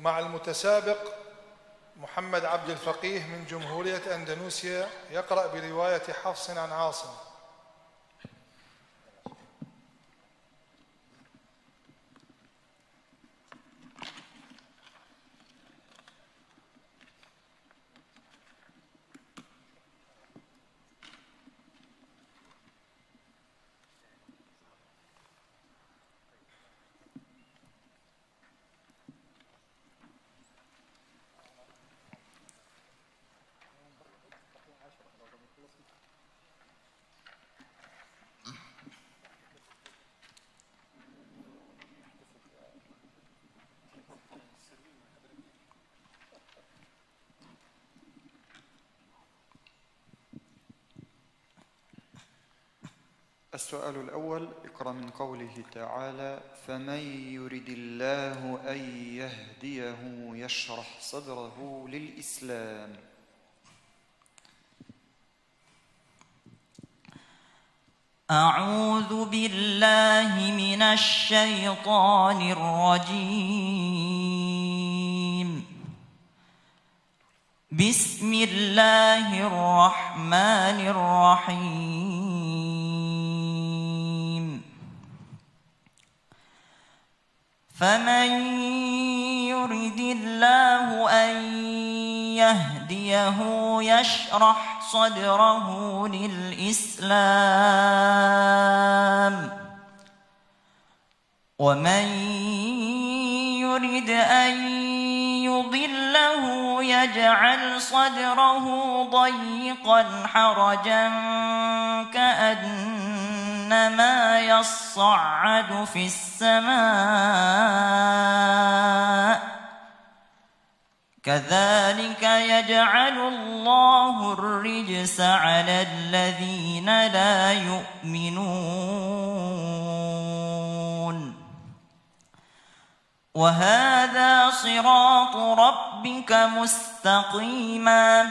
مع المتسابق محمد عبد الفقيه من جمهورية أندونيسيا يقرأ برواية حفص عن عاصم. السؤال الأول اقرأ من قوله تعالى فمن يرد الله أن يهديه يشرح صدره للإسلام. أعوذ بالله من الشيطان الرجيم. بسم الله الرحمن الرحيم. فمن يرد الله أن يهديه يشرح صدره للإسلام ومن يرد أن يضله يجعل صدره ضيقا حرجا كأنما يصعد في السماء كذلك يجعل الله الرجس على الذين لا يؤمنون. وهذا صراط ربك مستقيما.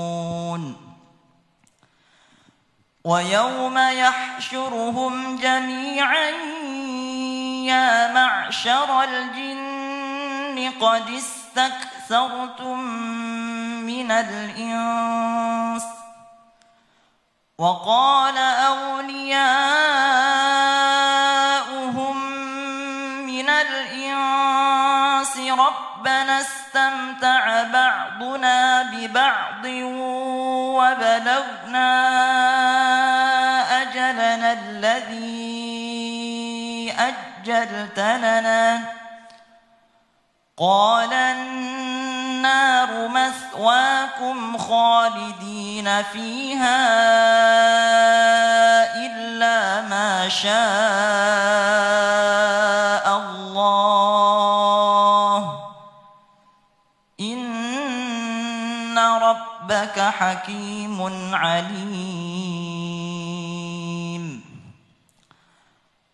ويوم يحشرهم جميعا يا معشر الجن قد استكثرتم من الإنس. وقال أولياؤهم من الإنس ربنا استمتع بعضنا ببعض وبلغنا أجلت لنا قال النار مثواكم خالدين فيها إلا ما شاء الله. إن ربك حكيم عليم.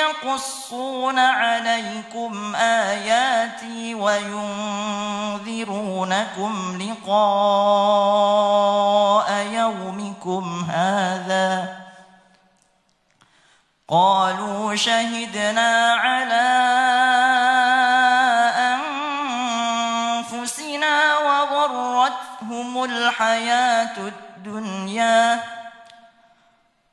يقصون عليكم آياتي وينذرونكم لقاء يومكم هذا قالوا شهدنا على أنفسنا وغرتهم الحياة الدنيا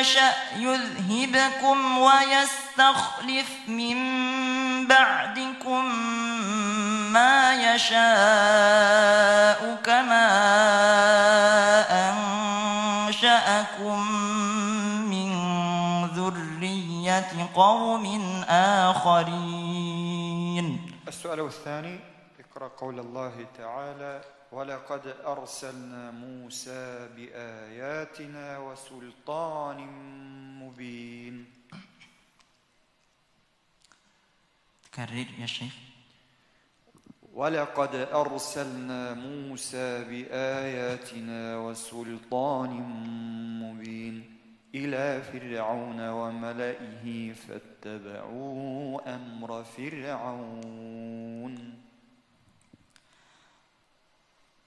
يشأ يذهبكم ويستخلف من بعدكم ما يشاء كما أنشأكم من ذرية قوم آخرين. السؤال الثاني اقرأ قول الله تعالى ولقد أرسلنا موسى بآياتنا وسلطان مبين. كرر يا شيخ. ولقد أرسلنا موسى بآياتنا وسلطان مبين. إلى فرعون وملئه فاتبعوا أمر فرعون.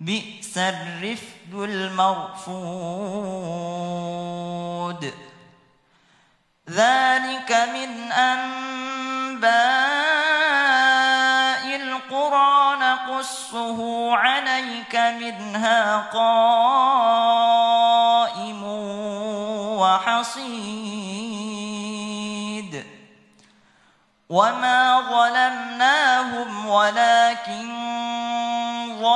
بئس الرفد المرفود ذلك من أنباء القرى نقصه عليك منها قائم وحصيد. وما ظلمناهم ولكن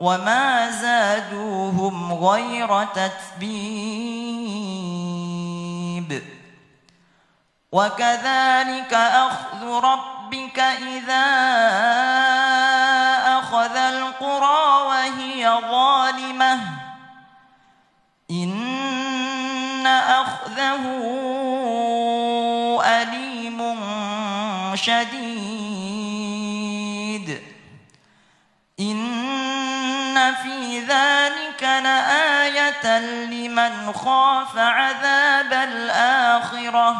وما زادوهم غير تتبيب. وكذلك أخذ ربك إذا أخذ القرى وهي ظالمة. إن أخذه أليم شديد. ذلك لآية لمن خاف عذاب الآخرة.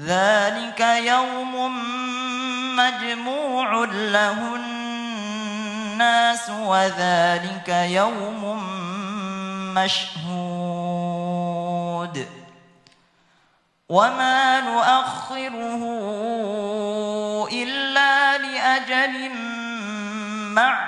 ذلك يوم مجموع له الناس وذلك يوم مشهود. وما نؤخره إلا لأجل معدود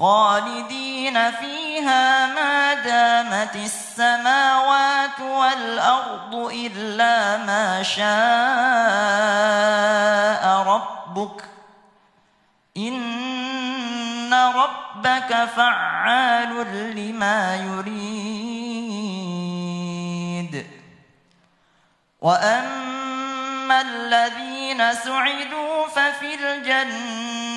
خالدين فيها ما دامت السماوات والأرض إلا ما شاء ربك إن ربك فعال لما يريد. وأما الذين سعدوا ففي الجنة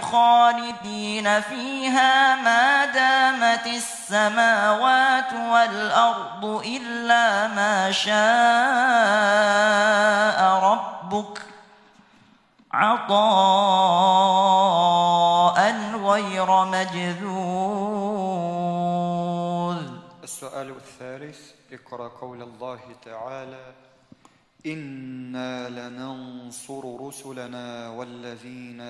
خالدين فيها ما دامت السماوات والأرض إلا ما شاء ربك عطاء غير مجذوذ. السؤال الثالث اقرأ قول الله تعالى إنا لننصر رسلنا والذين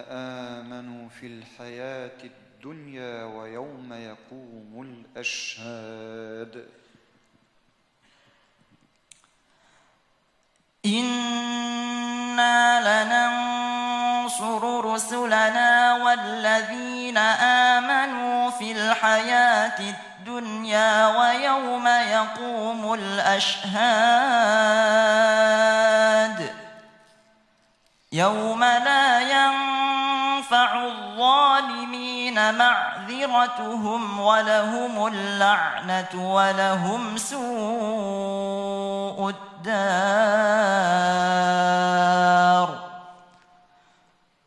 آمنوا في الحياة الدنيا ويوم يقوم الأشهاد إنا لننصر رسلنا والذين آمنوا في الحياة الدنيا ويوم يقوم الأشهاد. يوم لا ينفع الظالمين معذرتهم ولهم اللعنة ولهم سوء الدار.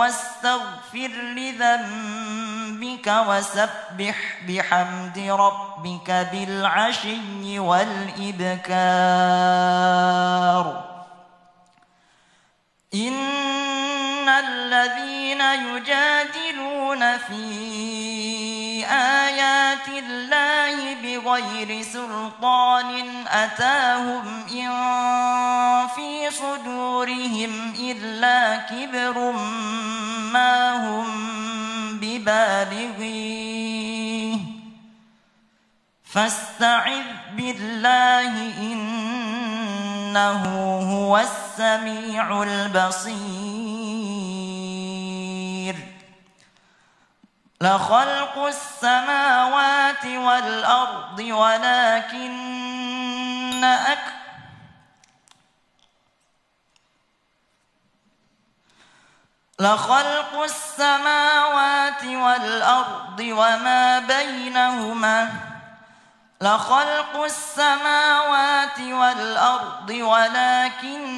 واستغفر لذنبك وسبح بحمد ربك بالعشي والإبكار. إن الذين يجادلون في آيات الله بغير سلطان أتاهم إن في صدورهم إلا كبر ما هم ببالغيه. فاستعذ بالله إنه هو السميع البصير. لخلق السماوات والأرض ولكن أك لخلق السماوات والأرض وما بينهما لخلق السماوات والأرض ولكن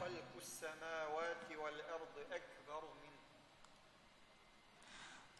خلق السماوات والأرض أكبر من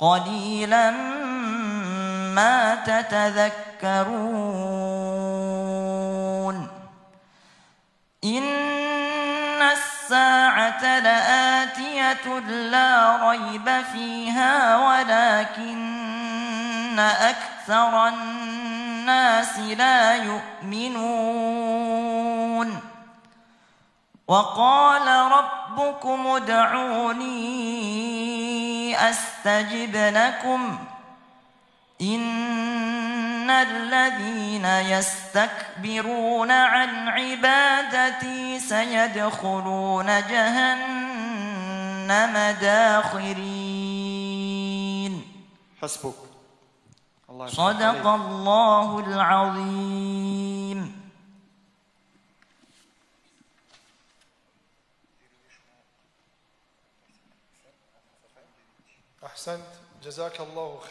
قليلا ما تتذكرون. إن الساعة لآتية لا ريب فيها ولكن أكثر الناس لا يؤمنون. وقال ربكم ادعوني أستجب لكم إن الذين يستكبرون عن عبادتي سيدخلون جهنم داخرين. حسبك. الله صدق. الله العظيم. أحسنت. جزاك الله